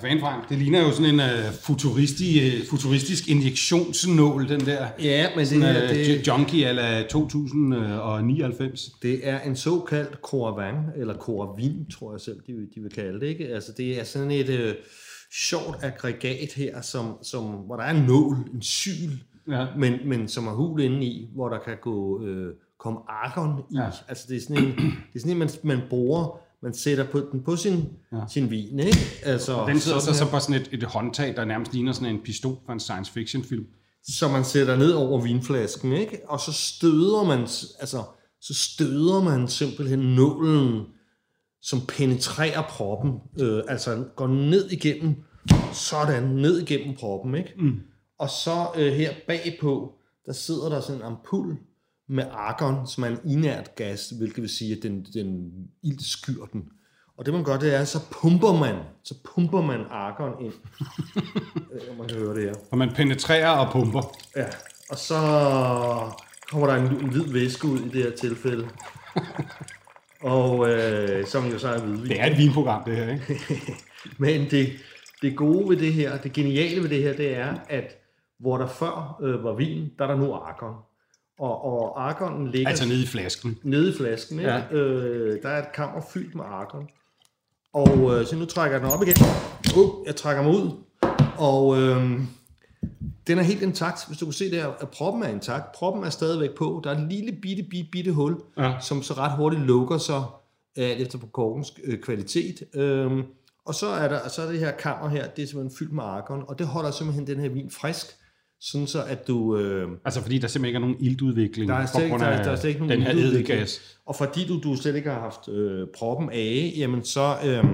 Hvad fanden, Frank? Det ligner jo sådan en uh, futuristisk, uh, futuristisk injektionsnål, den der. Ja, men det sådan, her, uh, det- junkie ala 2099. Det er en såkaldt Coravin, eller Coravin, tror jeg selv, de, vil- de vil kalde det. Ikke? Altså, det er sådan et øh, sjovt aggregat her, som, som, hvor der er en nål, en syl, Ja. men, men som er hul inde i, hvor der kan gå, øh, komme argon i. Ja. Altså, det er sådan en, det er sådan en man, man bruger, man sætter på, den på sin, Ja. sin vin, ikke? Altså, Den sidder så, så på sådan et, et håndtag, der nærmest ligner sådan en pistol fra en science fiction film. som man sætter ned over vinflasken, ikke? Og så støder man, altså, så støder man simpelthen nålen, som penetrerer proppen, øh, altså går ned igennem, sådan, ned igennem proppen, ikke? Mm. Og så øh, her bagpå, der sidder der sådan en ampul med argon, som er en inert gas, hvilket vil sige, at den, den ild skyr den. Og det man gør, det er, så pumper man, så pumper man argon ind. Øh, man kan høre det her. Og man penetrerer og pumper. Ja, og så kommer der en, en hvid væske ud i det her tilfælde. og øh, som jo så er hvidvin. Det er et vinprogram, det her, ikke? Men det, det gode ved det her, det geniale ved det her, det er, at hvor der før øh, var vin, der er der nu argon. Og, og argonen ligger Altså nede i flasken. nede i flasken. Ikke? Ja. Øh, der er et kammer fyldt med argon. Og øh, så nu trækker jeg den op igen. Uh, jeg trækker mig ud. Og øh, den er helt intakt. Hvis du kan se der, at proppen er intakt. Proppen er stadigvæk på. Der er et lille bitte, bitte, bitte hul, Ja. som så ret hurtigt lukker sig alt efter på korkens øh, kvalitet. Øhm, og så er, der, så er det her kammer her, det er simpelthen fyldt med argon, og det holder simpelthen den her vin frisk, sådan så at du... Øh, Altså fordi der simpelthen ikke er nogen iltudvikling der er på slet, ikke- grund der, af er- der er slet ikke nogen den her eddikgas. Og fordi du, du slet ikke har haft øh, proppen af, jamen så... Øh,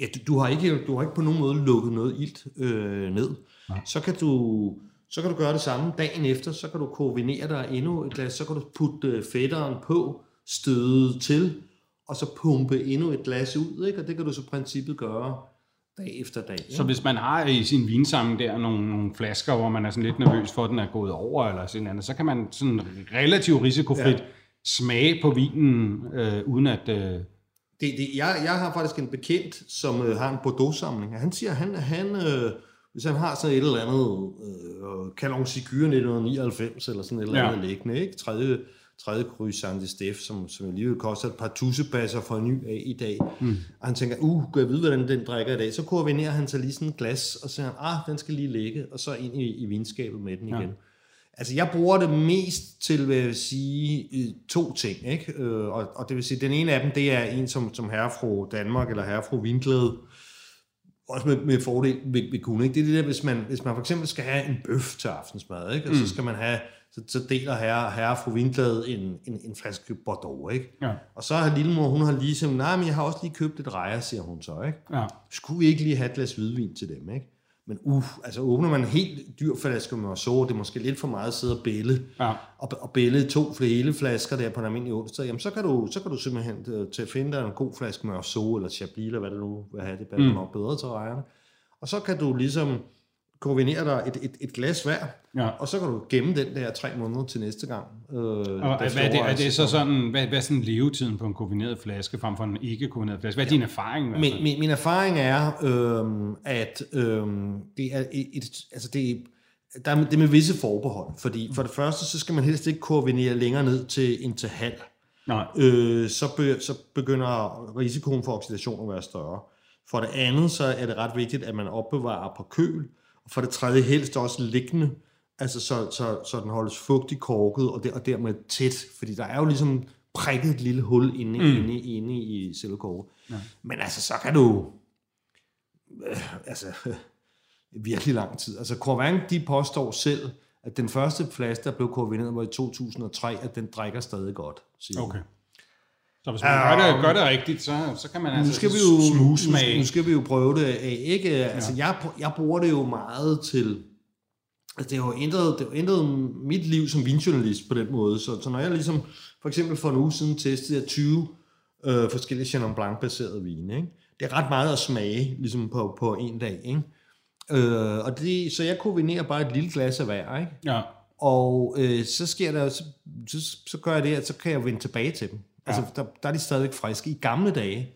ja, du, du, har ikke, du har ikke på nogen måde lukket noget ilt øh, ned. Så kan du... Så kan du gøre det samme dagen efter, så kan du koordinere dig endnu et glas, så kan du putte øh, fætteren på, støde til, og så pumpe endnu et glas ud, ikke? og det kan du så i princippet gøre dag efter dag. Ikke? Så hvis man har i sin vinsamling der nogle, nogle flasker, hvor man er sådan lidt nervøs for, at den er gået over, eller sådan noget, så kan man sådan relativt risikofrit ja. Ja. smage på vinen, øh, uden at... Øh, Det, det, jeg, jeg har faktisk en bekendt, som øh, har en Bordeaux-samling. Han siger, han, han øh, hvis han har sådan et eller andet øh, Calon Sigur 1999, eller sådan et eller Ja. andet liggende, ikke? Tredje, tredje kryds Sandy Steff, som, som alligevel koster et par tussebasser for en ny af i dag. Mm. Og han tænker, uh, kan jeg vide, hvordan den drikker i dag? Så koordinerer han sig lige sådan et glas, og så siger han, ah, den skal lige ligge, og så ind i, i vinskabet med den Ja. igen. Altså, jeg bruger det mest til, vil jeg sige, to ting, ikke? Øh, og, og det vil sige, den ene af dem, det er en som, som herrefru Danmark, eller herrefru Vinglæde, også med, med fordel vil, vil kunne, ikke? Det er det der, hvis man, hvis man for eksempel skal have en bøf til aftensmad, ikke? Og så skal man have, så, så deler herre, herre fru Vinglæde en, en, en flaske Bordeaux, ikke? ja, Og så har lillemor, hun har lige sagt, nej, men jeg har også lige købt et rejer, siger hun så, ikke? ja. skulle vi ikke lige have et glas hvidvin til dem, ikke? Men uh, altså åbner man en helt dyr flaske med så det er måske lidt for meget at sidde og bælle, Ja. og, og bælle to hele flasker der på en almindelig onsdag, jamen så kan du, så kan du simpelthen øh, til at finde dig en god flaske med så eller Chablis, eller hvad det nu vil have, det passer mm. nok bedre til rejerne. Og så kan du ligesom kombinere dig et, et, et glas hver, Ja. og så kan du gemme den der tre måneder til næste gang. Øh, Og hvad er, det, er det så sådan, hvad, hvad er sådan levetiden på en kombineret flaske, frem for en ikke kombineret flaske? Hvad er din erfaring? hvert fald? Min, min, min erfaring er, øhm, at øhm, det er et, et, altså det, er- der er, det med visse forbehold. Fordi for det første, så skal man helst ikke koordinere længere ned til en til halv. Nej. Øh, så, be, så begynder risikoen for oxidation at være større. For det andet, så er det ret vigtigt, at man opbevarer på køl. Og for det tredje, helst også liggende Altså, så, så, så den holdes fugtig korket, og, der, og dermed tæt, fordi der er jo ligesom prikket et lille hul inde, mm. inde, inde i selve korket. Ja. Men altså, så kan du... Øh, altså, virkelig lang tid. Altså, Corvin, de påstår selv, at den første flaske, der blev korvineret, var i 2003, at den drikker stadig godt. Siger. Okay. Så hvis man gør, det, gør det rigtigt, så, så kan man nu altså skal vi jo, nu, smugsmage. nu skal vi jo prøve det af, ikke? Altså, jeg, jeg bruger det jo meget til... Altså, det har jo ændret, det har ændret mit liv som vinjournalist på den måde. Så, så når jeg ligesom, for eksempel for en uge siden, testede jeg 20 øh, forskellige Chenin Blanc-baserede vine, ikke? Det er ret meget at smage, ligesom på, på en dag, ikke? Øh, og det, så jeg kombinerer bare et lille glas af hver, ikke? Ja. Og øh, så sker der, så, så, så gør jeg det, at så kan jeg vende tilbage til dem. Altså, der, der er de stadigvæk friske. I gamle dage,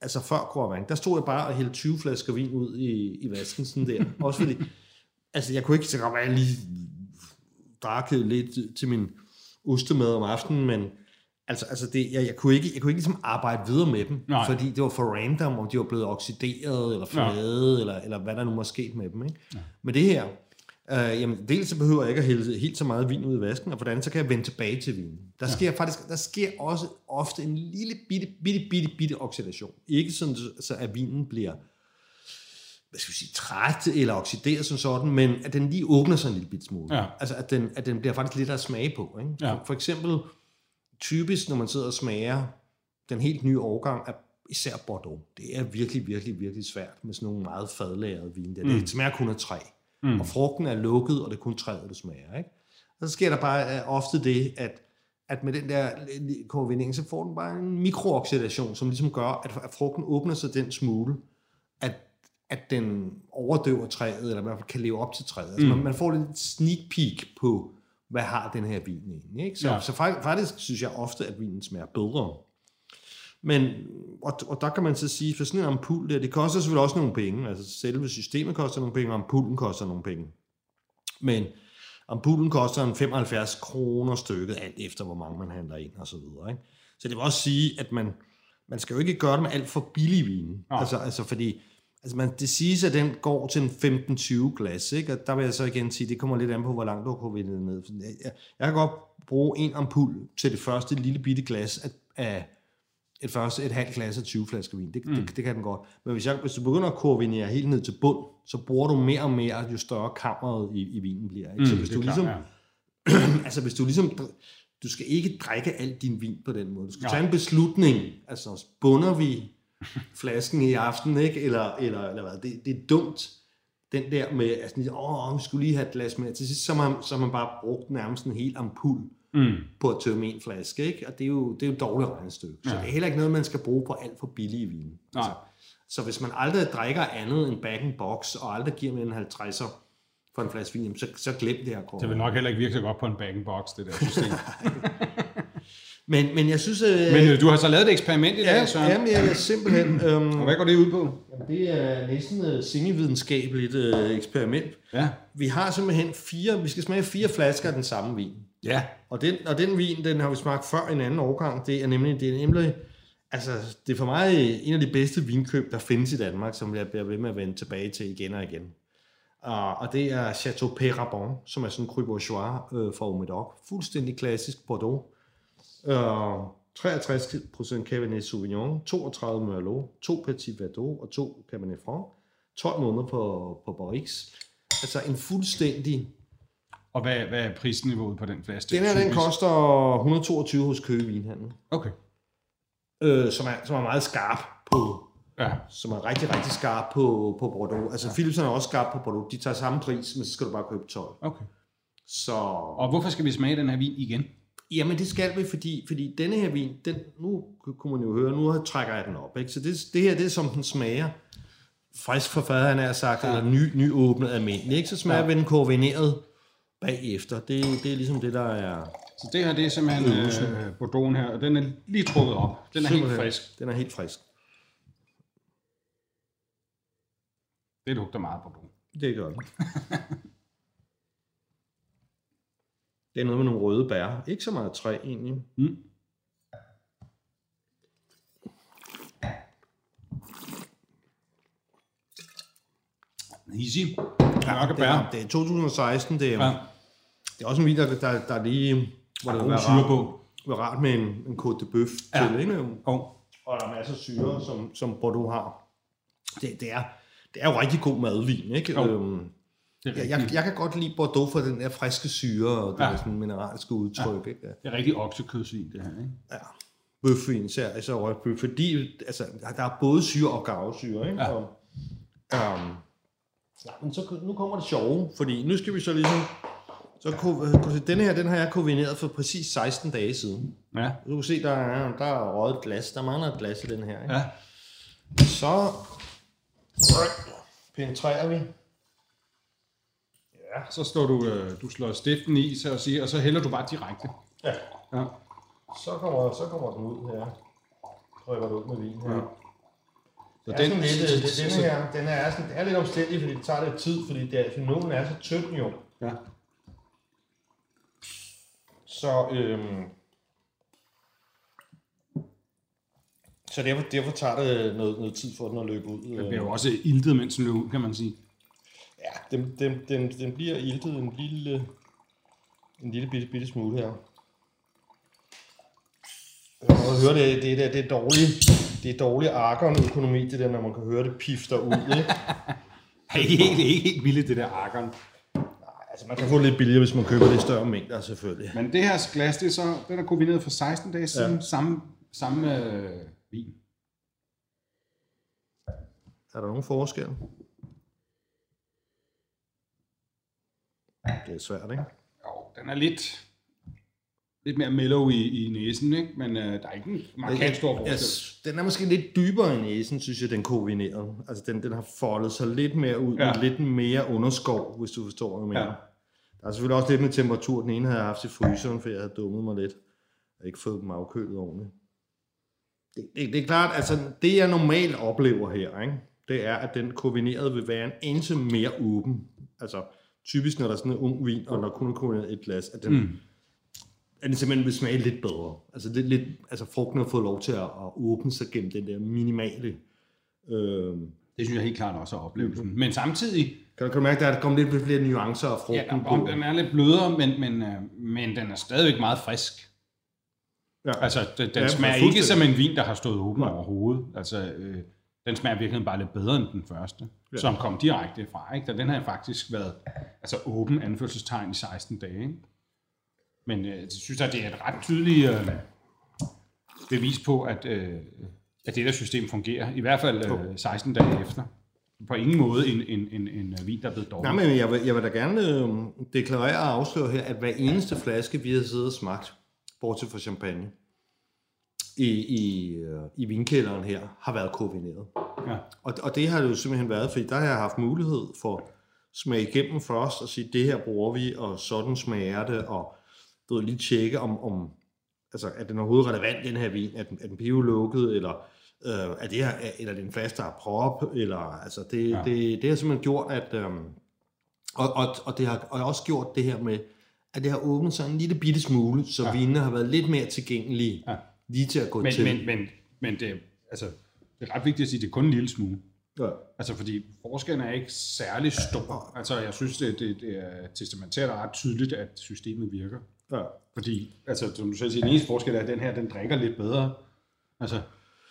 altså før Corvang, der stod jeg bare og hældte 20 flasker vin ud i, i vasken, sådan der. Også fordi, altså jeg kunne ikke, så godt være, jeg lige drak lidt til min ostemad om aftenen, men altså, altså det, jeg, jeg, kunne ikke, jeg kunne ikke ligesom arbejde videre med dem, Nej. fordi det var for random, om de var blevet oxideret, eller flade, eller, eller hvad der nu var sket med dem. Ikke? Ja. Men det her, øh, jamen, dels så behøver jeg ikke at hælde helt så meget vin ud i vasken, og andet, så kan jeg vende tilbage til vinen. Der sker ja. faktisk, der sker også ofte en lille bitte, bitte, bitte, bitte oxidation. Ikke sådan, så at vinen bliver hvad skal vi sige, træt eller oxideret som sådan, men at den lige åbner sig en lille bit smule. Ja. Altså, at den, at den bliver faktisk lidt at smage på. Ikke? Ja. For, for eksempel, typisk, når man sidder og smager den helt nye årgang af især Bordeaux, det er virkelig, virkelig, virkelig svært med sådan nogle meget fadlærede vin. Der. Det smager kun af træ. Mm. Og frugten er lukket, og det er kun træet, der smager. Ikke? Og så sker der bare øh, ofte det, at, at med den der korvinding, så får den bare en mikrooxidation, som ligesom gør, at, frugten åbner sig den smule, at, at den overdøver træet, eller i hvert fald kan leve op til træet. Altså, man, man får lidt sneak peek på, hvad har den her vin egentlig. Ikke? Så, Ja. ja. så faktisk, faktisk synes jeg ofte, at vinen smager bedre. Men, og, og der kan man så sige, for sådan en ampul der, det koster selvfølgelig også nogle penge. Altså selve systemet koster nogle penge, og ampullen koster nogle penge. Men ampullen koster en 75 kroner stykket, alt efter hvor mange man handler ind og så videre. Ikke? Så det vil også sige, at man, man skal jo ikke gøre det med alt for billig vin. Nej. Altså, altså fordi, altså man, det siges, at den går til en 15-20 glas, ikke? og der vil jeg så igen sige, det kommer lidt an på, hvor langt du har det ned. For Jeg, jeg kan godt bruge en ampul til det første lille bitte glas af, af et første et halvt glas af 20 flasker vin. Det, mm. det, det kan den godt. Men hvis, jeg, hvis du begynder at korvinere helt ned til bund, så bruger du mere og mere, jo større kammeret i, i vinen bliver. Ikke? så hvis du klart, ligesom, ja. altså hvis du ligesom, du skal ikke drikke al din vin på den måde. Du skal Nej. tage en beslutning. Altså, bunder vi flasken i aften, ikke? Eller, eller, eller hvad? Det, det er dumt, den der med, altså, åh, vi skulle lige have et glas mere. Til sidst, så har man, så man bare brugt nærmest en hel ampul Mm. på at tømme en flaske, ikke? Og det er jo, det er jo et dårligt regnestykke. Så Ja. det er heller ikke noget, man skal bruge på alt for billige vin. Nej. Altså, så hvis man aldrig drikker andet end back and box, og aldrig giver mere end 50'er for en flaske vin, så, så glem det her kort. Det vil nok heller ikke virke så godt på en bag box det der system. Men, men jeg synes... Øh, Men øh, du har så lavet et eksperiment i dag, ja, Søren. jamen, jeg er simpelthen... Øhm, Og hvad går det ud på? jamen, det er næsten et semividenskabeligt øh, eksperiment. Ja. Vi har simpelthen fire... Vi skal smage fire flasker af den samme vin. Ja. Og den, og den vin, den har vi smagt før en anden årgang. Det er nemlig, det er nemlig altså, det er for mig en af de bedste vinkøb, der findes i Danmark, som jeg bliver ved med at vende tilbage til igen og igen. Og, og det er Chateau Perrabon, som er sådan en Cru Bourgeois øh, fra Omedoc. Fuldstændig klassisk Bordeaux. Øh, 63% Cabernet Sauvignon, 32 Merlot, 2 Petit Verdot og 2 Cabernet Franc. 12 måneder på, på Barrix. Altså en fuldstændig og hvad, hvad er prisniveauet på den flaske? Den her, den koster 122 hos Køge Vinhandel, Okay. øh, som, er, som er meget skarp på, Ja. som er rigtig, rigtig skarp på, på Bordeaux. Altså, ja. Philipsen er også skarp på Bordeaux. De tager samme pris, men så skal du bare købe 12. Okay. Så, Og hvorfor skal vi smage den her vin igen? jamen det skal vi, fordi, fordi denne her vin, den, nu kunne man jo høre, nu trækker jeg den op. Ikke? Så det, det her, det er som den smager. Frisk for faderen er sagt, ja. eller ny, nyåbnet almindelig. Ikke? Så smager ja. den korvineret bagefter. Det, det er ligesom det, der er... Så det her, det er simpelthen øh, Bordeaux her, og den er lige trukket op. Den er helt Simpelthen. frisk. Den er helt frisk. Det lugter meget Bordeaux. Det gør den. det er noget med nogle røde bær. Ikke så meget træ egentlig. Mm. Easy. Mørke det, bær. er, det er 2016, det er, Ja. Det er også en vin, der, der, der er lige... Hvor det vil være syre på. være rart med en, en Côte de Bœuf Ja. til, ikke? Oh. Og der er masser af syre, som, som Bordeaux har. Det, det, er, det er jo rigtig god madvin, ikke? Jo. Øhm, Det er jeg, jeg, jeg kan godt lide Bordeaux for den der friske syre og det Ja. ja. sådan mineralske udtryk, ja. ikke? Ja. det er rigtig oksekødsvin, det her. Ikke? ja. Bøfvin, især, især rødbøf, fordi altså, der- er både syre og garvesyre, ikke? Ja. Og, um, ja, men så, nu kommer det sjove, fordi nu skal vi så ligesom, så øh, denne her, den har jeg koordineret for præcis 16 dage siden. Ja. Du kan se, der er, der er røget et glas, der mangler et glas i den her, ikke? ja. Så penetrerer vi. Ja, så slår du, øh, du slår stiften i, så at sige, og så hælder du bare direkte. Ja. Ja. Så kommer, så kommer den ud her. Trykker du ud med vin her. Ja. Så Det er sådan lidt, øh, det, denne så- her, den er, sådan, det er lidt omstændig, fordi det tager lidt tid, fordi det er, fenomen er så tynd jo. Ja. Så, øhm, så derfor, derfor tager det noget, noget tid for den at løbe ud. Det bliver jo også iltet, mens den løber ud, kan man sige. Ja, den, den, den, den bliver iltet en lille, en lille bitte, bitte smule her. Jeg kan godt høre, det, det, det, det er dårlig, det er dårlig arkon-økonomi, det der, når man kan høre det pifter ud, ikke? Ikke, ikke, ikke helt vildt, det der akkeren. Altså, man kan få det lidt billigere, hvis man køber det i større mængder, selvfølgelig. Men det her glas, det er så, den er kombineret for 16 dage siden, ja. samme, samme øh, vin. Er der nogen forskel? Det er svært, ikke? Jo, den er lidt, lidt mere mellow i, i næsen, ikke? men øh, der er ikke en markant stor forskel. Yes, den er måske lidt dybere i næsen, synes jeg, den koordinerede. Altså, den, den har foldet sig lidt mere ud, ja. lidt mere underskov, hvis du forstår, hvad jeg mener. Ja. Der er selvfølgelig også lidt med temperatur. Den ene havde jeg haft i fryseren, for jeg havde dummet mig lidt. Jeg ikke fået dem afkølet ordentligt. Det, det, det er klart, altså det jeg normalt oplever her, ikke? det er, at den koordinerede vil være en eneste mere åben. Altså typisk, når der er sådan en ung vin, og der kun er et glas, at den, mm. at den simpelthen vil smage lidt bedre. Altså, lidt, lidt, altså frugten har fået lov til at, at åbne sig gennem den der minimale. Øh, Det synes jeg helt klart også er oplevelsen. Mm-hmm. Men samtidig, kan, du, kan du mærke, at der kommer lidt flere nuancer ja, frugten om på? den er lidt blødere, men, men, øh, men den er stadigvæk meget frisk. Ja. Altså, den, den Ja, smager ikke som en vin, der har stået åben overhovedet. Altså, øh, den smager virkelig bare lidt bedre end den første, ja. som kom direkte fra. Ikke? Da den har faktisk været altså, åben anførselstegn i 16 dage. Ikke? Men øh, jeg synes, at det er et ret tydeligt øh, bevis på, at, øh, at det der system fungerer. I hvert fald øh, 16 dage efter. På ingen måde en, en, en, en øh, vin, der er blevet dårlig. Nej, men jeg vil, jeg vil da gerne øh, deklarere og afsløre her, at hver eneste flaske, vi har siddet og smagt, bortset fra champagne, i, i, øh, i vinkælderen her, har været koordineret. Ja. Og, og det har det jo simpelthen været, fordi der har jeg haft mulighed for at smage igennem først og sige, det her bruger vi, og sådan smager det, og du ved, lige tjekke, om, om altså, er den overhovedet relevant, den her vin? Er den, er den biolukket, eller øh, er det her, eller er det en fast, der er prop, eller, altså, det, Ja. det, det har simpelthen gjort, at, øh, og, og, og, det har og også gjort det her med, at det har åbnet sig en lille bitte smule, så Ja. vinene har været lidt mere tilgængelige, Ja. lige til at gå Men, til. men, men, men det, altså, det er ret vigtigt at sige, at det er kun en lille smule. ja. Altså, fordi forskellen er ikke særlig stor. Altså, jeg synes, det, det, det er testamentært ret tydeligt, at systemet virker. Ja. Fordi, altså, som du selv siger, den eneste forskel er, at den her, den drikker lidt bedre. Altså,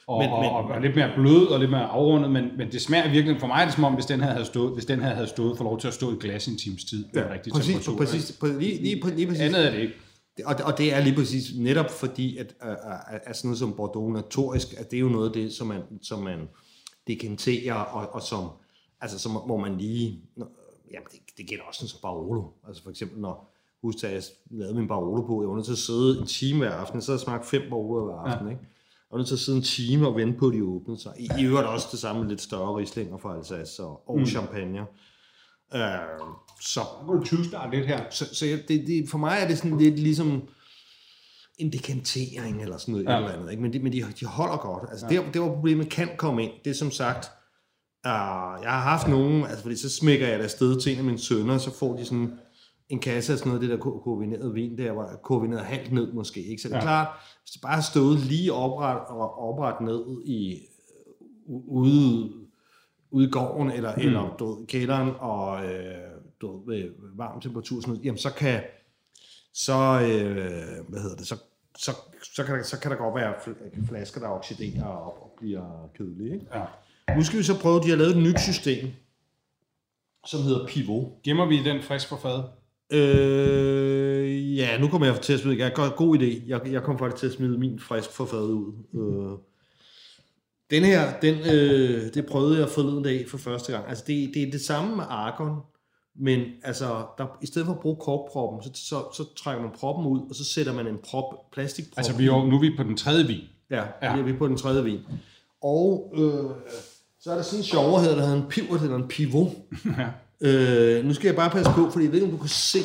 og, men, Men- og, og, og, lidt mere blød og lidt mere afrundet, men, men det smager virkelig, for mig er det som om, hvis den her havde stået, hvis den her havde stået, for lov til at stå i glas i en times tid, Ja, rigtig præcis, temperatur. præcis, på, lige, lige, på, lige præcis. Andet er det ikke. Og, og det er lige præcis netop fordi, at, at, at, at sådan noget som Bordeaux notorisk, at det er jo noget af det, som man, som man dekanterer, og, og som, altså som, hvor man lige, jamen det, det gælder også sådan som Barolo. Altså for eksempel, når husk, at jeg lavede min Barolo på, jeg var nødt til at sidde en time hver aften, så jeg smagt fem Barolo hver aften, ja. ikke? Jeg var nødt til at sidde en time og vente på, at de åbnede sig. I, i øvrigt også det samme med lidt større rislinger fra Alsace og, og mm. champagne. Øh, så Nu kan du 20 starte lidt her. så, så jeg, det, det, for mig er det sådan lidt ligesom en dekantering eller sådan noget Ja. eller andet. Ikke? Men, de, men de, de holder godt. Altså, ja. det, det var problemet kan komme ind. Det er som sagt, uh, jeg har haft nogen, altså fordi så smækker jeg det afsted til en af mine sønner, så får de sådan en kasse af sådan noget, det der ko- koordinerede vin, der var koordineret halvt ned måske. Ikke? Så det er Ja. klart, hvis det bare stået lige opret, og opret ned i øh, ude ude i gården, eller, mm. eller du ved, kælderen, og øh, du ved, ved varm temperatur, sådan noget, jamen så kan, så, øh, hvad hedder det, så, så, så, kan der, så kan der godt være fl- flasker, der oxiderer op og bliver kedelige. Ikke? Ja. Nu skal vi så prøve, de har lavet et nyt system, som hedder Pivot. Gemmer vi den frisk på fad? Øh, ja, nu kommer jeg til at smide, jeg har god idé, jeg, jeg kommer faktisk til at smide min frisk for fad ud. Øh, den her, den, øh, det prøvede jeg forleden dag for første gang. Altså, det, det er det samme med argon, men altså, der, i stedet for at bruge korkproppen, så, så, så trækker man proppen ud, og så sætter man en prop, plastikprop Altså, vi er, nu er vi på den tredje vin. Ja, Ja. ja. vi er på den tredje vin. Og øh, så er der sådan en sjovere, der hedder en pivot eller en pivot. Ja. Øh, nu skal jeg bare passe på, fordi jeg ved ikke, om du kan se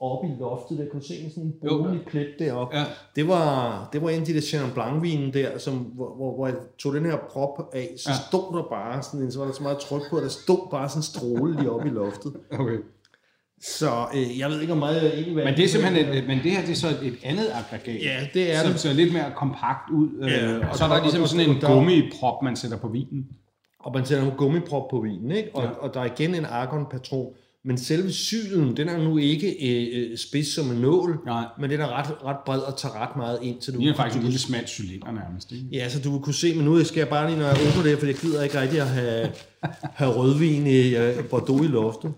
oppe i loftet, der kan du se en sådan en brunlig plet deroppe. Ja. Det, var, det var en af de der Chenin Blanc der, som, hvor, hvor, hvor jeg tog den her prop af, så Ja. ja. stod der bare sådan en, så var der så meget tryk på, at der stod bare sådan en stråle lige oppe i loftet. Okay. Så øh, jeg ved ikke, om meget jeg egentlig Men det er simpelthen et, men det her det er så et, et andet aggregat. Ja, det er som det. ser lidt mere kompakt ud. Ja, øh, og og så er der- der ligesom sådan en der- gummiprop, man sætter på vinen. Og man sætter en gummiprop på vinen, ikke? Og, Ja. ja. og der er igen en argonpatron. Men selve sylen, den er nu ikke øh, øh, spids som en nål, Nej. men den er ret, ret bred og tager ret meget ind. Så du, Det er faktisk en lille smal cylinder nærmest. Ikke? Ja, så du vil kunne se, men nu skal jeg bare lige, når jeg åbner det, for jeg gider ikke rigtig at have, have rødvin i uh, Bordeaux i loftet.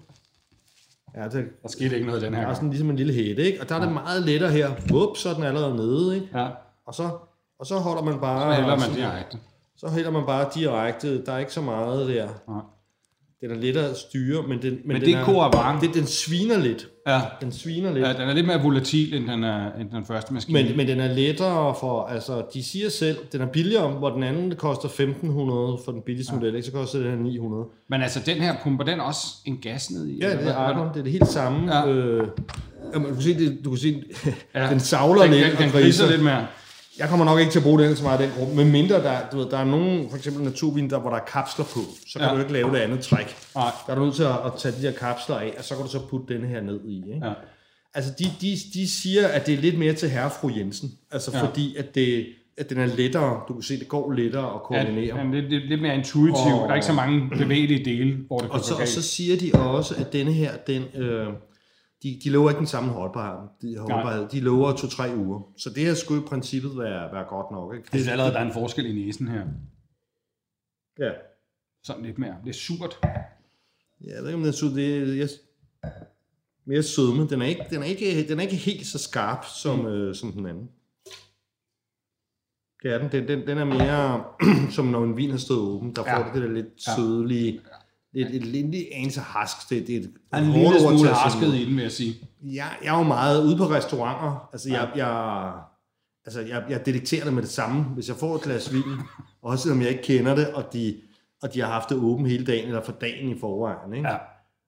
Ja, det Der skete ikke noget den her er gang. sådan ligesom en lille hætte, ikke? Og der er det meget lettere her. Whoop, så er den allerede nede, ikke? Ja, Og så, og så holder man bare... så hælder man direkte. Så hælder man bare direkte. Der er ikke så meget der. Nej. Den er lettere at styre, men den, men Men den det er Coa Vang. Den, den sviner lidt. Ja. Den sviner lidt. ja, den er lidt mere volatil end den, er, end den første maskine. Men, men den er lettere for, altså de siger selv, den er billigere, hvor den anden koster 1500 for den billigste model, ikke? så koster den her 900. Men altså, den her pumper den også en gas ned i? Ja, eller det er Argon, det er det helt samme. Ja. Ja. Øh, jamen, du kan se, det, du kan se Ja. ja. den savler den, lidt. den, den griser. lidt mere. Jeg kommer nok ikke til at bruge den så meget den gruppe, men mindre der, du ved, der er nogen, for eksempel naturvin, der, hvor der er kapsler på, så kan Ja. ja. du ikke lave det andet træk. Nej. Der er du nødt til at, at tage de der kapsler af, og så kan du så putte denne her ned i. Ikke? Ja. Altså, de, de, de siger, at det er lidt mere til herre fru Jensen. Altså, Ja. ja. fordi at, det, at den er lettere. Du kan se, det går lettere at Ja, koordinere. den er lidt, lidt, mere intuitiv. Og- Der er ikke så mange bevægelige dele, hvor det Og så, og så siger de også, at denne her, den, øh, de, de lover ikke den samme holdbarhed. De, holdbarhed. de lover to-tre uger. Så det her skulle i princippet være, være godt nok. Ikke? Jeg synes allerede, der er en forskel i næsen her. Ja. Sådan lidt mere. Det er surt. Ja, jeg ved ikke, om den er sød. Det er jeg, mere sødme. Den er, ikke, den, er ikke, den er ikke helt så skarp som, mm. øh, som den anden. Det er den. Den, den, den er mere som når en vin har stået åben. Der Ja. får det det der lidt Ja. Lidt, et, et, et, anelse harsk. Det, det er et er en lille smule at sige harsket i den, vil jeg sige. Jeg, jeg er jo meget ude på restauranter. Altså, Ja. jeg, jeg, altså jeg, jeg detekterer det med det samme. Hvis jeg får et glas vin, også selvom jeg ikke kender det, og de, og de har haft det åben hele dagen, eller for dagen i forvejen. Ikke? Ja.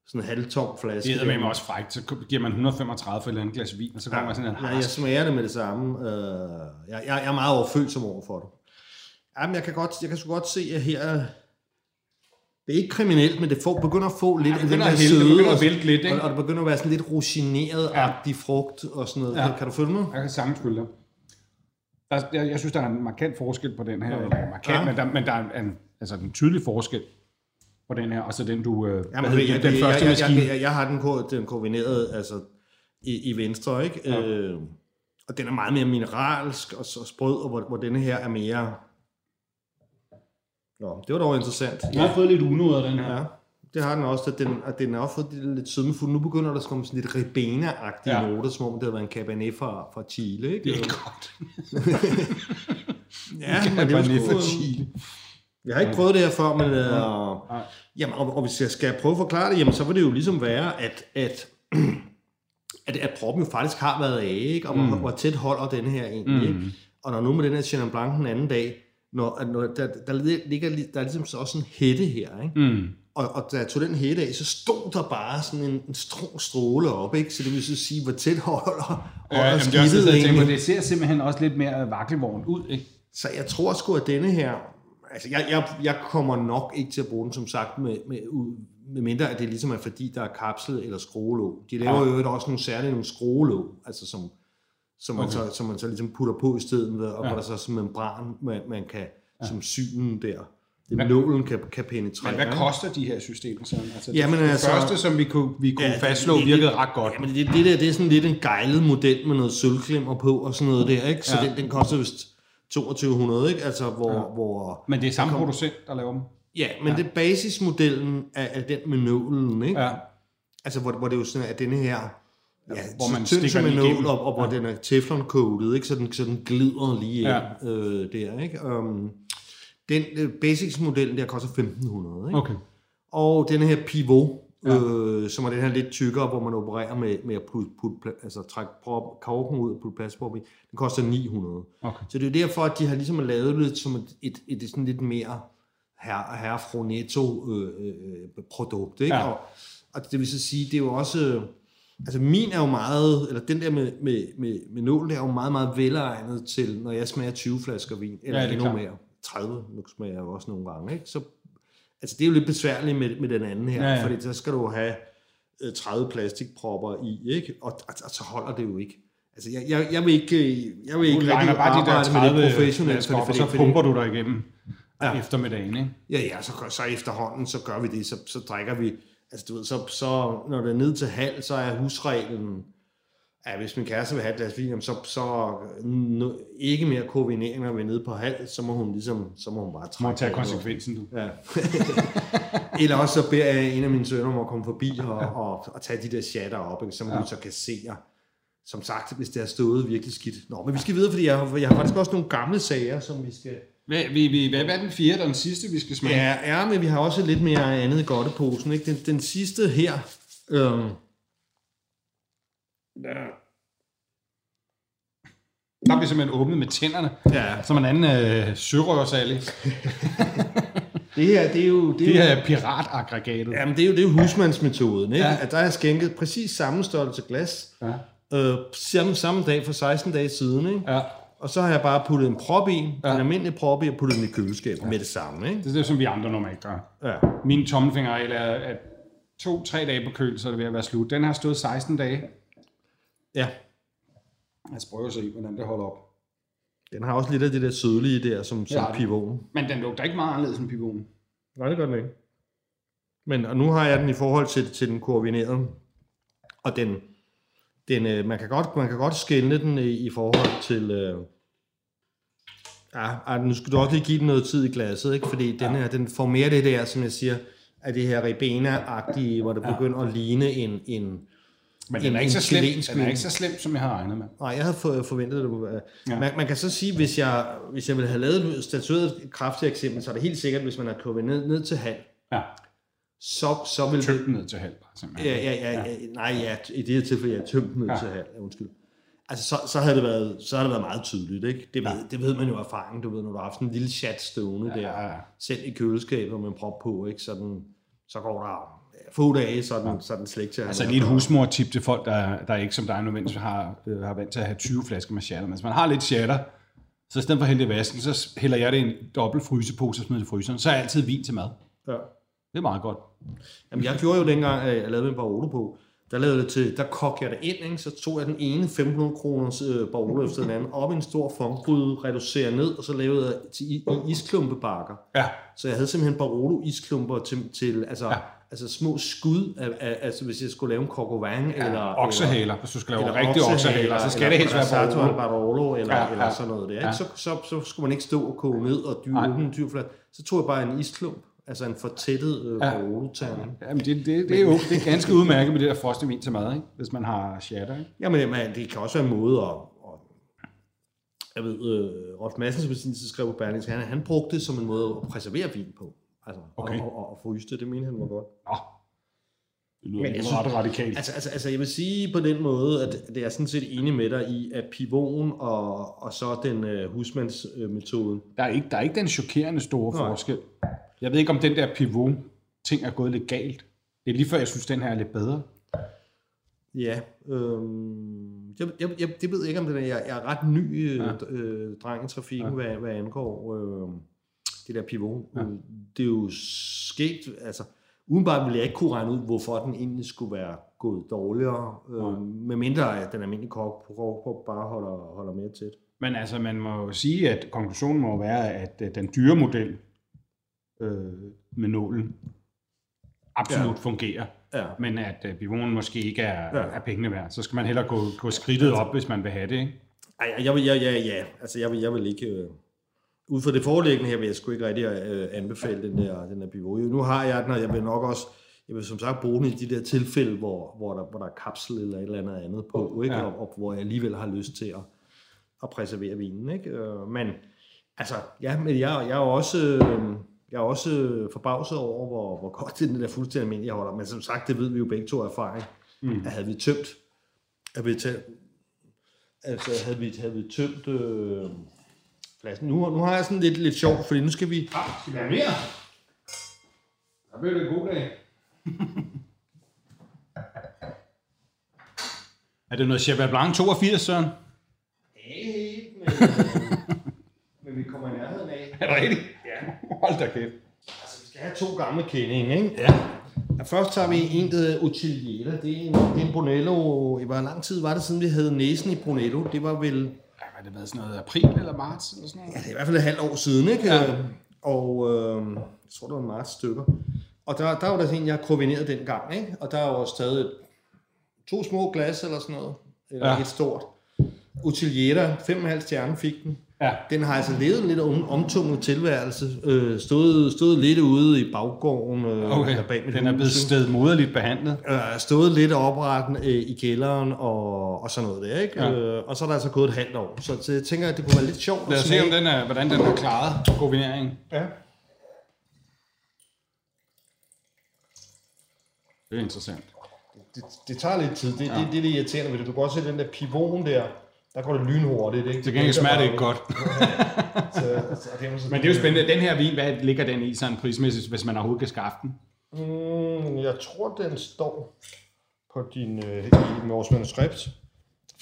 Sådan en halvtom flaske. Det er med også frækt. Så giver man 135 for et eller andet glas vin, og så kommer man sådan en Ja, jeg harsk. smager det med det samme. Øh, jeg, jeg, jeg er meget overfølsom over for det. Jamen, jeg kan, godt, jeg kan sgu godt se, at her... Det er ikke kriminelt, men det får, begynder at få lidt det af den der hælde- det søde, begynder at og- vælte lidt, ikke? Og, og det begynder at være sådan lidt rugineret-agtig frugt og sådan noget. Ja. Ja. Kan du følge mig? Jeg kan sagtens følge dig. Der, jeg, jeg synes, der er en markant forskel på den her. Eller markant, Ja. men, der, men der er en, altså en tydelig forskel på den her, og så den, du... Øh, Jamen, hedder jeg, den jeg, første jeg, maskine. jeg, jeg, jeg har den, ko- den koordineret altså, i, i venstre, ikke? Ja. Ja. Øh, og den er meget mere mineralsk og, og sprød, og hvor, hvor denne her er mere... Nå, det var dog interessant. Jeg har fået lidt uno af den her. Ja, det har den også, at den, at den er også fået det lidt sødmefuld. Nu begynder der at komme sådan lidt ribena-agtige Ja. noter, som om det har været en cabernet fra, fra Chile, ikke? Det er godt. ja, men det er sgu, fra Chile. Jeg har ikke prøvet det her før, men... Øh, Nej. jamen, og, og hvis jeg skal prøve at forklare det, jamen, så vil det jo ligesom være, at, at, at, at proppen jo faktisk har været af, ikke? Og hvor, Mm. hvor tæt holder denne her egentlig, Mm. ikke? Og når nu med den her Chenin Blanc den anden dag, når, at når der, der, ligger, der er ligesom så også en hætte her, ikke? Mm. Og, og da jeg tog den hætte af, så stod der bare sådan en, en strå stråle op, ikke? Så det vil så sige, hvor tæt holder, holder er også, skidtet jeg tænker, det ser simpelthen også lidt mere vakkelvogn ud, ikke? Så jeg tror sgu, at denne her... Altså, jeg, jeg, jeg kommer nok ikke til at bruge den, som sagt, med, med, med mindre, at det ligesom er fordi, der er kapsel eller skruelåg. De laver Ja. jo også nogle særlige nogle skruelåg, altså som, som, man Okay. så, som man så ligesom putter på i stedet, og Ja. hvor der så er sådan en membran, man, man kan, ja. som synen der. det nålen kan, kan penetrere. Men hvad koster de her systemer så? Altså, Jamen, det altså- første, som vi kunne, vi kunne Ja, ja, fastslå, det- virkede ret godt. Ja, men det, det der, det er sådan lidt en gejlet model med noget sølvklemmer på og sådan noget der, ikke? Så Ja. den, den koster vist 2200, ikke? Altså, hvor... Ja. hvor Men det er samme producent, der laver dem. ja, men ja. det basismodellen er, er den med nålen, ikke? Ja. Altså, hvor, hvor det er jo sådan, at denne her... Ja, hvor man stikker den igennem. og, og hvor ja. den er teflon-coated, ikke? Så den, så den glider lige ind Ja. øh, der, ikke? Um, den øh, basics-modellen der koster 1500, ikke? Okay. Og den her pivot, ja. øh, som er den her lidt tykkere, hvor man opererer med, med at putte, pla- altså trække prop, korken ud og putte plastprop i, den koster 900. Okay. Så det er derfor, at de har ligesom lavet det som et, et, et, et sådan lidt mere herre, herre fru netto øh, øh, produkt. Ikke? Ja. Og, og det vil så sige, det er jo også... øh, Altså min er jo meget, eller den der med, med, med, med nålen, er jo meget, meget velegnet til, når jeg smager 20 flasker vin, eller Ja, endnu klart. mere. 30, nu smager jeg jo også nogle gange, ikke? Så Altså, det er jo lidt besværligt med, med den anden her, Ja, ja, fordi så skal du have øh, 30 plastikpropper i, ikke? Og, og, og så holder det jo ikke. Altså, jeg, jeg, jeg vil ikke, øh, jeg vil ikke rigtig bare de der arbejde med 30 det professionelt, op, og så fordi, pumper du dig igennem ja. eftermiddagen, ikke? Ja, ja, så, så efterhånden, så gør vi det, så, så drikker vi, altså du ved, så, så når det er ned til halv, så er husreglen, ja, hvis min kæreste vil have et glas vin, så, så no, ikke mere koordinering, når vi er nede på halv, så må hun ligesom, så må hun bare trække. Må tage konsekvensen, du. Ja. Eller også så beder jeg en af mine sønner om at komme forbi og, og, og tage de der shatter op, ikke, som ja. så kan se. Og Som sagt, hvis det har stået virkelig skidt. Nå, men vi skal videre, fordi jeg, har- jeg har faktisk også nogle gamle sager, som vi skal... Hvad, vi, vi, hvad, hvad er den fjerde og den sidste, vi skal smage? Ja, ja, men vi har også lidt mere andet i godteposen. Ikke? Den, den sidste her... Øhm, Der har vi simpelthen åbnet med tænderne, ja, som en anden øh, sørøversalig. det her, det er jo... Det, Det er her pirataggregatet. Jamen, det er jo, det er jo husmandsmetoden, ikke? Ja. Ja. At der er skænket præcis samme størrelse glas, Ja. øh, samme, samme dag for 16 dage siden, ikke? ja. Og så har jeg bare puttet en prop i, ja. En almindelig prop i, og puttet den i køleskabet ja. med det samme, ikke? Det er det, som vi andre normalt gør. Ja. Min tommelfingerregel er, at to-tre dage på køl, så er det ved at være slut. Den har stået 16 dage. ja. Lad os prøve at se, hvordan det holder op. Den har også lidt af det der sødlige der, som, som ja. Men den lugter ikke meget anderledes end pivonen. Nej, det gør den ikke. Men og nu har jeg den i forhold til, til den koordinerede. Og den, den øh, man, kan godt, man kan godt skælne den i, i forhold til... Øh, ja, nu skal du også lige give den noget tid i glasset, ikke? Fordi den, her, den får mere det der, som jeg siger, af det her ribena-agtige, hvor det begynder at ligne en... en Men En- den er, ikke så slem, den er ikke så slem, som jeg havde regnet med. Nej, jeg havde for- forventet det. Ja. Ja. Man, man kan så sige, hvis jeg, hvis jeg ville have lavet statueret et kraftigt eksempel, så er det helt sikkert, hvis man har kogt ned, ned til halv, Ja, så, så vil det... tøm den ned til halv, simpelthen. Ja, ja, ja, ja. Nej, ja, i det her tilfælde, jeg tømt ned Ja. ja. til halv. Ja, undskyld. Altså, så, så, havde det været, så havde det været meget tydeligt, ikke? Det ved, ja. det ved man jo af erfaring, du ved, når du har haft en lille chat stående ja, der, ja, ja. selv i køleskabet med en prop på, ikke? Så, den, så går der få dage, så er den, så er den slet ikke til at Altså lige et husmor-tip til folk, der, der ikke som dig nødvendigvis har, øh, har vant til at have 20 flasker med shatter. Men hvis man har lidt shatter, så i stedet for at hælde det i vasken, så hælder jeg det i en dobbelt frysepose og smider det i fryseren. Så er altid vin til mad. Ja. Det er meget godt. Jamen, jeg gjorde jo dengang, at jeg lavede en Barolo på, der lavede det til, der kogte jeg det ind, ikke? så tog jeg den ene 1500 kroners øh, Barolo efter den anden, op i en stor fondgryde, reducerede ned, og så lavede jeg til, i, i isklumpebakker. Ja, Så jeg havde simpelthen Barolo isklumper til, til altså, Ja. altså små skud, af, af, altså hvis jeg skulle lave en vin, ja, eller... oksehaler. Hvis du skal lave eller rigtig oksehaler, så skal det helst være Barolo. Barolo. Eller, Ja, ja, eller sådan noget der. Ja. Ja. Så, så, så skulle man ikke stå og koge ned og dyre Nej. den dyrflat. Så tog jeg bare en isklump, altså en fortættet øh, Ja. Barolo-terning. Jamen, det, det, det, er jo det er ganske udmærket med det der frosne vin til mad, ikke? hvis man har shatter. Ikke? Jamen, jamen, det kan også være en måde at... at jeg ved, øh, Rolf Madsen, som sin tid skrev på Berlingske, han, han brugte det som en måde at preservere vin på. Altså, Okay. og, og, og fryse det, mener han var godt. Nå, det lyder Men jeg Men synes- ret radikalt. Altså, altså, altså, jeg vil sige på den måde, at det er sådan set enig med dig i, at pivoten og, og så den øh, husmandsmetoden, Der er, ikke, der er ikke den chokerende store Nej. forskel. Jeg ved ikke, om den der pivot ting er gået lidt galt. Det er lige før, jeg synes, den her er lidt bedre. ja, øhm, jeg, jeg, jeg, det ved jeg ikke, om det er, jeg, jeg er ret ny øh, Ja. øh, dreng i trafikken, Ja. hvad, hvad angår øh, det der pivot. Ja. Det er jo sket, altså, udenbart ville jeg ikke kunne regne ud, hvorfor den egentlig skulle være gået dårligere, øh, medmindre at den almindelige kok på bare holder, holder mere tæt. Men altså, man må jo sige, at konklusionen må være, at øh, den dyre model øh, med nålen absolut Ja. fungerer, Ja. men at øh, bivonen måske ikke er, Ja. er pengene værd, så skal man hellere gå, gå skridtet op, hvis man vil have det. Ikke? Ej, jeg vil, ja, ja, ja. Altså, jeg vil, jeg vil ikke... Øh, ud fra det foreliggende her, vil jeg sgu ikke rigtig øh, anbefale den der, den der pivot. Nu har jeg den, og jeg vil nok også... Jeg vil som sagt bruge den i de der tilfælde, hvor, hvor, der, hvor der er kapsel eller et eller andet andet på, ikke? Ja. Og, og, hvor jeg alligevel har lyst til at, at preservere vinen. Ikke? Øh, men altså, ja, men jeg, jeg er også... Øh, jeg er også øh, forbavset over, hvor, hvor godt den der fuldstændig almindelige jeg holder. Men som sagt, det ved vi jo begge to af erfaring. Mm. At havde vi tømt, at vi taget, altså havde vi, havde vi tømt øh, pladsen. Nu, nu har jeg sådan lidt, lidt sjovt, fordi nu skal vi... Ah, skal vi have mere? Så bliver det en god dag. er det noget Cheval Blanc 82, Søren? Ikke helt, men, øh, men vi kommer i nærheden af. Er det rigtigt? Hold da kæft. Altså, vi skal have to gamle kendinge, ikke? Ja. Ja, først tager vi en, der hedder Utiliera. Det er en, det er en Brunello. Hvor lang tid var det siden, vi havde næsen i Brunello? Det var vel... Ja, har det været sådan noget april eller marts eller sådan noget? Ja, det er i hvert fald et halvt år siden, ikke? Ja. Og øh, jeg tror, det var marts stykker. Og der, der var der en, jeg koordinerede dengang, ikke? Og der er jo stadig to små glas eller sådan noget. Eller ja. Ja. et stort. Utiliera, 5,5 stjerne fik den. Ja. Den har altså levet en lidt om, omtumlet tilværelse. Øh, stået, stået lidt ude i baggården. Øh, Okay, eller bag mit den er blevet stedmoderligt behandlet. øh, stået lidt opret øh, i kælderen og, og sådan noget der, ikke? Ja. Øh, og så er der altså gået et halvt år. Så, så jeg tænker, at det kunne være lidt sjovt Lad os se, om den er, hvordan den har klaret koordineringen. Ja. Det er interessant. Det, det tager lidt tid. Det, ja. det, det er det irriterende ved det. Du kan også se den der pivon der. Der går det lynhurtigt, ikke? Til gengæld smager det ikke godt. Så, så, det er Men det er jo spændende. Den her vin, hvad ligger den i sådan prismæssigt, hvis man overhovedet kan skaffe den? Mm, jeg tror, den står på din, øh, i vores manuskript.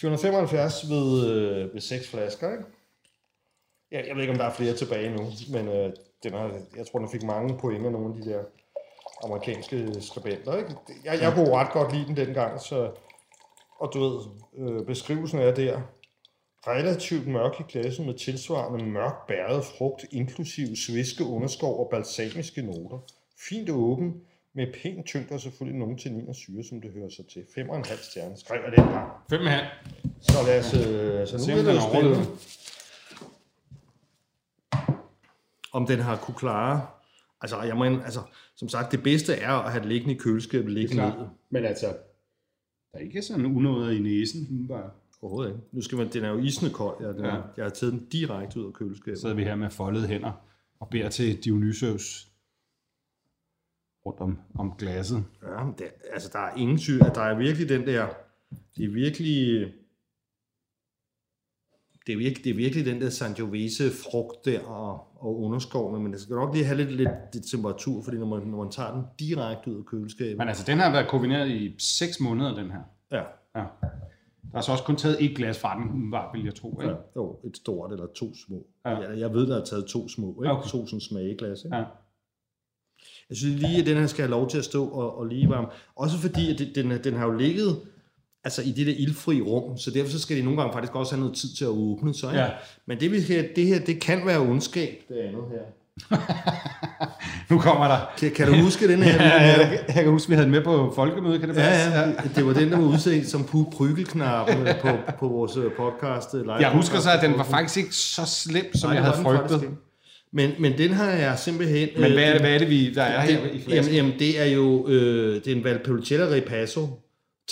475 ved, øh, ved 6 flasker, ikke? Jeg, jeg ved ikke, om der er flere tilbage nu, men øh, den har, jeg tror, den fik mange point af nogle af de der amerikanske skribenter, ikke? Jeg, jeg kunne ret godt lide den dengang, så, og du ved, øh, beskrivelsen er der, relativt mørk i klassen med tilsvarende mørk bæret frugt, inklusive sviske, underskov og balsamiske noter. Fint åben, med pæn tyngde og selvfølgelig nogen til og syre, som det hører sig til. 5,5 stjerner, skrev jeg den gang. Fem og en halv. Så lad os, øh, så Se, nu om er det den jo har spændende. Om den har kunne klare. Altså, jeg mener, altså, som sagt, det bedste er at have det liggende i køleskabet, liggende ned. Men altså, der er ikke sådan unåder i næsen. Bare. Overhovedet ikke. Nu skal man, den er jo isende kold. Ja, den Ja. Jeg har taget den direkte ud af køleskabet. Så sidder vi her med foldede hænder og beder til Dionysos rundt om, om glasset. Ja, men det, altså der er ingen syg, at der er virkelig den der, det er virkelig, det er virkelig, det er virkelig den der Sangiovese frugt der og, og underskovene, men det skal nok lige have lidt, lidt, lidt temperatur, fordi når man, når man tager den direkte ud af køleskabet. Men altså, den har været kombineret i 6 måneder, den her. ja, Ja. Der er så også kun taget et glas fra den, umiddelbart, vil jeg tro. Ikke? ja, jo, et stort eller to små. Ja. Jeg, jeg ved, der er taget to små, ikke? Okay. To sådan smageglas. Ikke? Ja. Jeg synes lige, at den her skal have lov til at stå og, og lige varme. Også fordi, at det, den, den har jo ligget altså i det der ildfri rum, så derfor så skal de nogle gange faktisk også have noget tid til at åbne sig. Ja. Men det, vi skal, det her, det kan være ondskab, det andet her. Nu kommer der. Kan, kan du huske den her? Ja, ja, jeg, jeg kan huske, vi havde den med på folkemøde, kan det Ja, passe? ja, det, det var den, der var udset som prygelknappen på, på vores øh, podcast. øh, Live Jeg husker så, at den var faktisk ikke så slem, som Nej, jeg havde frygtet. Men, men den har jeg simpelthen... Men øh, hvad er det, hvad er det vi, der er her i jamen, jamen, det er jo øh, det er en Valpolicella Ripasso,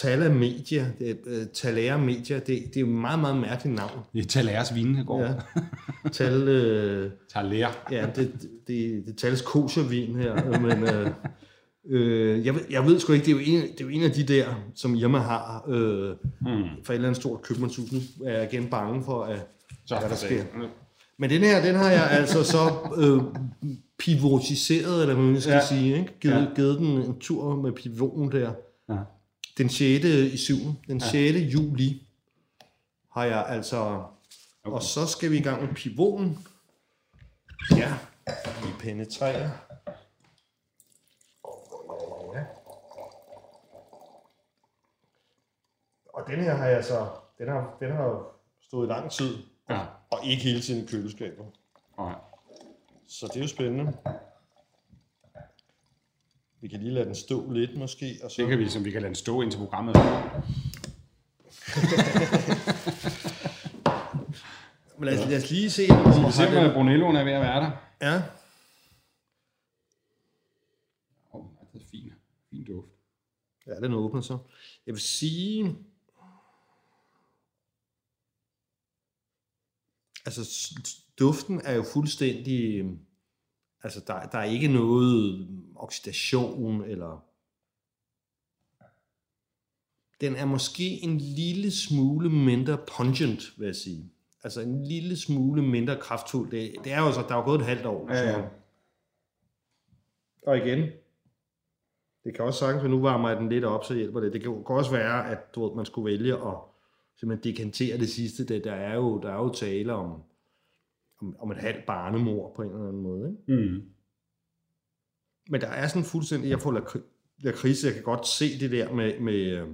Tala Media, det øh, Talera Media, det, det er jo et meget, meget mærkeligt navn. Det er Talers vin, går. Ja. Tal, øh, Taler. ja, det, det, det tales koshervin her, men øh, øh, jeg, ved, jeg ved sgu ikke, det er, jo en, det er jo en af de der, som Irma har øh, Hmm. for et eller andet stort købmandshus. Nu er jeg igen bange for, at Så hvad der sker. Men den her, den har jeg altså så øh, pivotiseret, eller hvad man skal Ja. sige, ikke? Givet, ja. givet den en tur med pivoten der. Ja. Den 6. i 7. Den 6. juli har jeg altså... Okay. Og så skal vi i gang med pivoten. Ja, vi penetrerer. Ja. Og den her har jeg så... Den har, den har stået i lang tid. Ja. Og ikke hele tiden i køleskabet. Okay. Så det er jo spændende. Vi kan lige lade den stå lidt måske, og så... Det kan vi, som vi kan lade den stå indtil programmet. er Men lad, os, lad os lige se, om Vi ser, at Brunelloen er ved at være der. Ja, Åh, oh, det er fint. Fin duft. ja, den åbner så. Jeg vil sige... Altså, duften er jo fuldstændig... Altså, der, der er ikke noget oxidation, eller... Den er måske en lille smule mindre pungent, vil jeg sige. Altså en lille smule mindre kraftfuld. Det, det er jo så, der er jo gået et halvt år. Ja, ja. Og igen, det kan også sagtens, at nu varmer jeg den lidt op, så hjælper det. Det kan også være, at du ved, man skulle vælge at simpelthen dekantere det sidste. Det, der, er jo, der er jo tale om, om, om et halvt barnemor på en eller anden måde. Ikke? Mm. Men der er sådan fuldstændig, jeg får lakri- lakrids, jeg kan godt se det der med, med øh,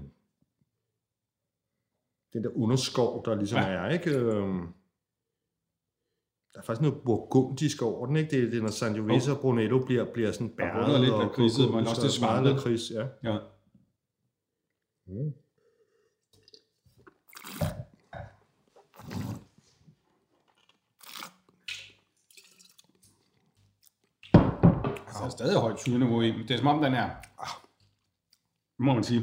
den der underskov, der ligesom Ja. er, ikke? Øh, der er faktisk noget burgundisk over den, ikke? Det, det er, når Sangiovese og Brunello bliver, bliver sådan bæret lidt og lakridset, men også det meget svampet. lakrids, ja. Ja. Der er stadig højt syreniveau i, men det er som om den er, ah, må man sige.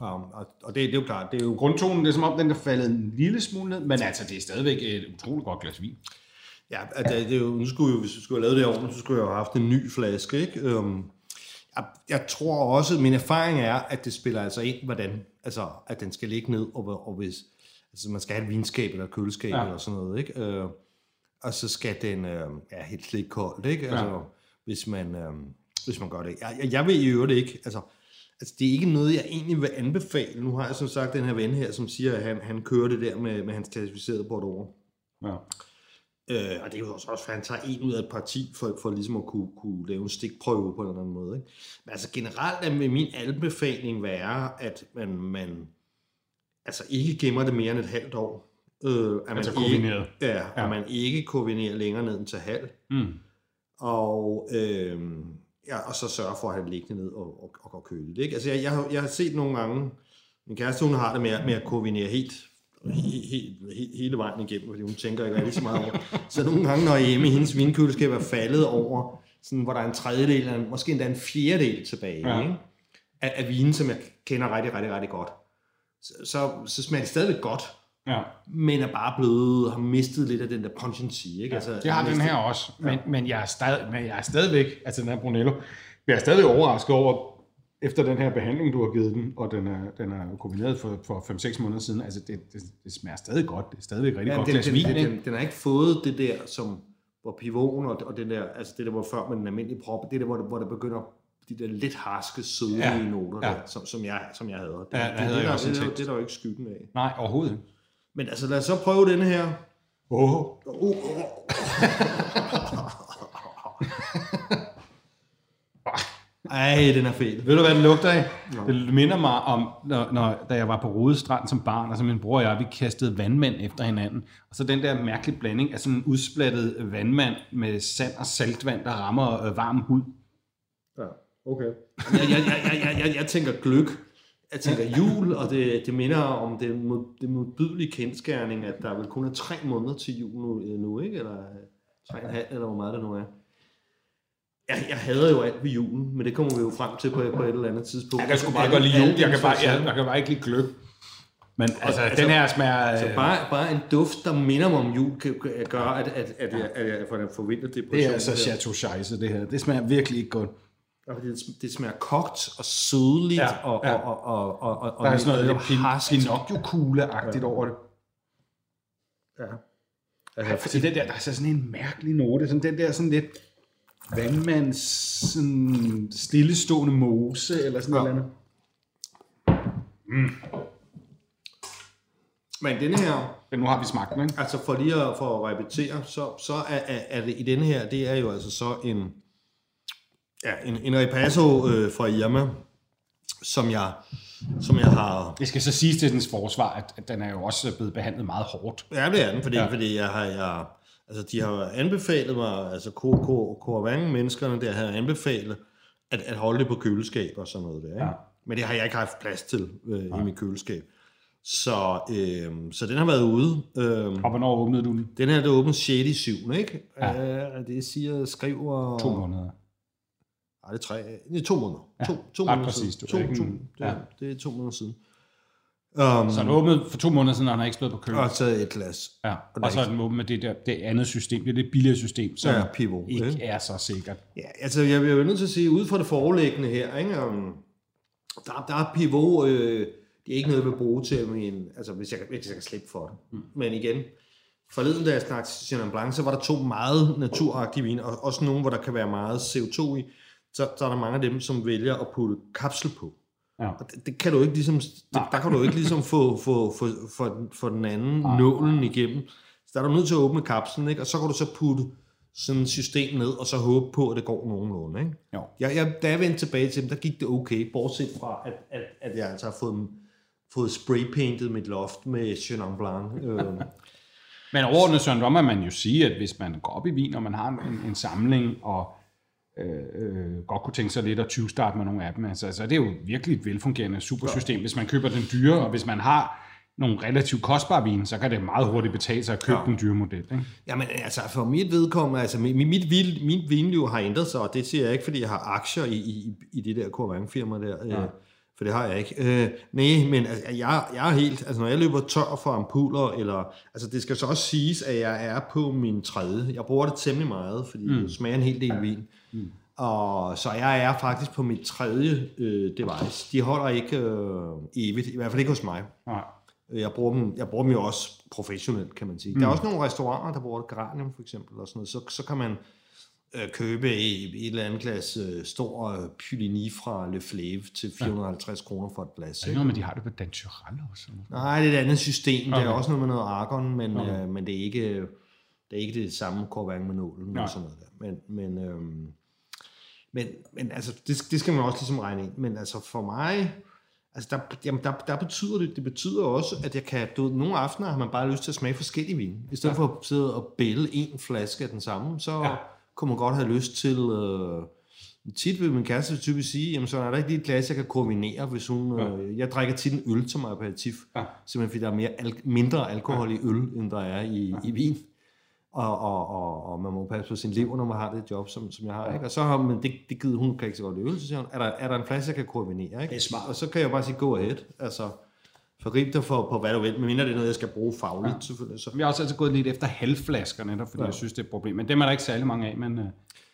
Um, og, det, det er jo klart, det er jo Grundtonen, det er som om den er faldet en lille smule ned, men altså det er stadigvæk et utroligt godt glas vin. Ja, at det, er jo, nu skulle jo, hvis vi skulle have lavet det ordentligt, så skulle jeg jo have haft en ny flaske, ikke? Øhm, jeg, jeg tror også, min erfaring er, at det spiller altså ind, hvordan, altså, at den skal ligge ned, og, og hvis, altså man skal have et vinskab eller et køleskab Ja. eller sådan noget, ikke? Øh, og så skal den, øh, ja, helt slik koldt, ikke? Altså, Ja. Hvis man, øh, hvis man gør det. Jeg, jeg, jeg vil i øvrigt ikke, altså, altså, det er ikke noget, jeg egentlig vil anbefale. Nu har jeg som sagt den her ven her, som siger, at han, han kører det der med, med hans klassificerede Bordeaux. Ja. Øh, og det er jo også, også for, at han tager en ud af et parti, for, for ligesom at kunne, kunne lave en stikprøve på en eller anden måde. Ikke? Men altså generelt er vil min anbefaling være, at man, man altså ikke gemmer det mere end et halvt år. Øh, at Altså man ikke, kombineret. ja, Ja. og man ikke kombinerer længere ned end til halv. Mm. Og, øh, ja, og så sørge for at have det liggende ned og, og, og, og køle det. Ikke? Altså jeg, jeg, har, jeg har set nogle gange, min kæreste hun har det med, at- med at kombinere helt, helt, helt, helt, hele vejen igennem, fordi hun tænker ikke rigtig så meget over. Så nogle gange, når hjemme i hendes vinkøleskab er faldet over, sådan, hvor der er en tredjedel, eller måske endda en fjerdedel tilbage, ja. ikke? Af, af vinen, som jeg kender rigtig, rigtig, rigtig godt, så, så, så smager det stadigvæk godt, Ja. men er bare blevet, har mistet lidt af den der pungency. Ikke? Altså, Det har den her også, men, men, jeg er stadig, men jeg er stadigvæk, altså den her Brunello, jeg er stadig overrasket over, efter den her behandling, du har givet den, og den er, den er kombineret for, for 5-6 måneder siden, altså det, det, det smager stadig godt, det er stadigvæk rigtig Ja, godt den, glas den, vin, den, ikke? den, den har ikke fået det der, som hvor pivoten og, og den der, altså det der, hvor før med den almindelige prop, det der, hvor, det, hvor der begynder de der lidt harske, sødlige Ja, ja, noter, ja. ja. der, som, som, jeg, som jeg havde. Det, Ja, det, det, jeg der, det, tænkt. det er der jo ikke skyggen af. Nej, overhovedet ikke. Men altså, lad os så prøve denne her. Åh, Uh, uh, ej, den er fed. Ved du, hvad den lugter af? Det minder mig om, når, når, da jeg var på Rodestrand som barn, og så min bror og jeg, vi kastede vandmænd efter hinanden. Og så den der mærkelige blanding af sådan en udsplattet vandmand med sand og saltvand, der rammer øh, varm hud. Ja, okay. Jeg, jeg, jeg, jeg, jeg, jeg, jeg tænker gløk. Jeg tænker jul, og det, det minder om det, mod, det modbydelige kendskærning, at der vel kun er tre måneder til jul nu, øh, nu ikke? Eller øh, tre og en halv, eller hvor meget det nu er. Jeg, jeg hader jo alt ved julen, men det kommer vi jo frem til på, på et eller andet tidspunkt. Jeg kan sgu bare Alle- godt lide jul. Jeg kan bare, jeg, jeg kan bare ikke lide gløb. Men altså, altså, den her smager... Øh, bare, bare en duft, der minder mig om jul, kan, kan gør, at, at, at, jeg, at jeg får en vinterdepression. det er altså. Chateau Scheisse, det her. Det smager virkelig ikke godt. Fordi det, det smager kogt og sødligt, Ja, ja, og, ja. og, og, og, og, og, Der er sådan noget lidt. Pinocchio-kugle-agtigt over det. Ja. Altså, Fordi den der, der er så sådan en mærkelig note. Sådan den der sådan lidt vandmands sådan stillestående mose, eller sådan Ja. noget andet. men denne her, Men nu har vi smagt den, ikke? altså for lige at, for at repetere, så, så er, er, er det i denne her, det er jo altså så en, ja, en, en Repasso øh, fra Irma, som jeg, som jeg har... Det skal så siges til dens forsvar, at, at den er jo også blevet behandlet meget hårdt. Ja, det er den, fordi, Ja. ja. fordi jeg har... Jeg, altså, de har anbefalet mig, altså Corvang-menneskerne der har anbefalet, at, at holde det på køleskab og sådan noget der. Ikke? Ja. Men det har jeg ikke haft plads til øh, i mit køleskab. Så, øh, så den har været ude. Øh, Og hvornår åbnede du den? den her, der åbent 6. i 7. Ikke? Ja. Øh, det siger, skriver... To måneder. Nej, det er tre. Det er to måneder. Ja, to, to måneder præcist, siden. To, ikke to, det, ja. det er to måneder siden. Um, Så den åbnede for to måneder siden, og den har ikke stået på køl. og taget et glas. Ja. Og er så er den åben med det der det andet system, det er lidt billigere system, som Ja, pivot, ikke ikke? er så sikkert. Ja, altså jeg bliver jo nødt til at sige, ud fra det forelæggende her, ikke, um, der, der er pivot, øh, det er ikke noget, jeg vil bruge til min, altså hvis jeg, hvis jeg kan slippe for det. Mm. Men igen, forleden da jeg snakkede Chenin Blanc, så var der to meget naturagtige vine, og også nogle, hvor der kan være meget CO2 i. Så, så er der mange af dem, som vælger at putte kapsel på. Ja. Og det, det kan du ikke ligesom, det, der kan du ikke ligesom få, få, få, få, få den anden Nej. nålen igennem. Så der er du nødt til at åbne kapslen, ikke? og så kan du så putte sådan et system ned, og så håbe på, at det går nogenlunde. Ikke? Jo. Jeg, jeg, da jeg vendte tilbage til dem, der gik det okay, bortset fra, at, at, at jeg altså har fået, fået spraypaintet mit loft med Chenin Blanc. Øh, Men overordnet, Søren, må man jo sige, at hvis man går op i vin, og man har en, en samling, og øh, øh, godt kunne tænke sig lidt at 20 starte med nogle af dem, altså, så er det jo virkelig et velfungerende supersystem. Hvis man køber den dyre, og hvis man har nogle relativt kostbare vin, så kan det meget hurtigt betale sig at købe Ja. den dyre model. Ikke? Jamen altså, for mit vedkommende, altså mit, mit, mit vinliv har ændret sig, og det siger jeg ikke, fordi jeg har aktier i, i, i det der Corvang-firma der, ja. For det har jeg ikke. Øh, nej, men altså, jeg, jeg er helt, altså når jeg løber tør for ampuller, eller, altså det skal så også siges, at jeg er på min tredje. Jeg bruger det temmelig meget, fordi mm. det smager en hel del vin. Mm. Og så jeg er faktisk på mit tredje øh, device. De holder ikke øh, evigt, i hvert fald ikke hos mig. Nej. Jeg bruger, dem, jeg bruger dem jo også professionelt, kan man sige. Mm. Der er også nogle restauranter, der bruger det, Geranium for eksempel, og sådan noget. Så, så kan man øh, købe et eller andet glas øh, stor øh, Puligny fra Le Flave til 450 ja. kroner for et glas. Er det noget med, de har det på Danturell også? Nej, det er et andet system. Okay. Det er også noget med noget argon, men, Okay. øh, men det, er ikke, det er ikke det samme Corvang med nålen Nej. og sådan noget der. Men, men, øhm, men, men altså, det, det skal man også ligesom regne ind. Men altså for mig, altså der, jamen der, der betyder det, det betyder også, at jeg kan, du ved, nogle aftener har man bare lyst til at smage forskellige vin. I stedet ja. for at sidde og bælge en flaske af den samme, så Ja. Ja. kunne man godt have lyst til... Øh, Tit vil min kæreste typisk sige, jamen så er der ikke lige et glas, jeg kan kombinere, hvis hun... Ja. Ja. Øh, jeg drikker tit en øl som aperitif, Ja. simpelthen fordi der er mere al- mindre alkohol i øl, end der er i, i vin. Og, og, og, og man må passe på sin lever, når man har det job, som, som jeg har. Ikke? Og så har man det, det givet, hun kan ikke så godt lide øl, så siger hun, er der, er der en flaske, jeg kan kombinere? Ikke? Det er smart. Og så kan jeg bare sige, go ahead. Altså, forgrib dig for, på hvad du vil, medmindre det er noget, jeg skal bruge fagligt, ja. selvfølgelig. Så, Vi har også altid gået lidt efter halvflasker, netop fordi ja. Jeg synes, det er et problem. Men dem er der ikke særlig mange af, men øh,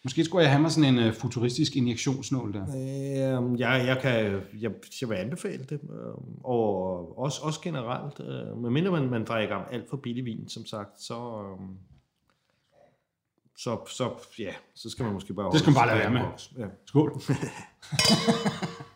måske skulle jeg have mig sådan en øh, futuristisk injektionsnål der. Øh, jeg, jeg, kan, jeg, jeg vil anbefale det, øh, og også, også generelt, øh, medmindre man, man drikker alt for billig vin, som sagt, så, øh, så, så, ja, så skal man måske bare... Det skal man bare lade være med. Ja. Skål.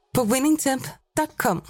på winningtemp.com.